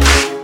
Bye.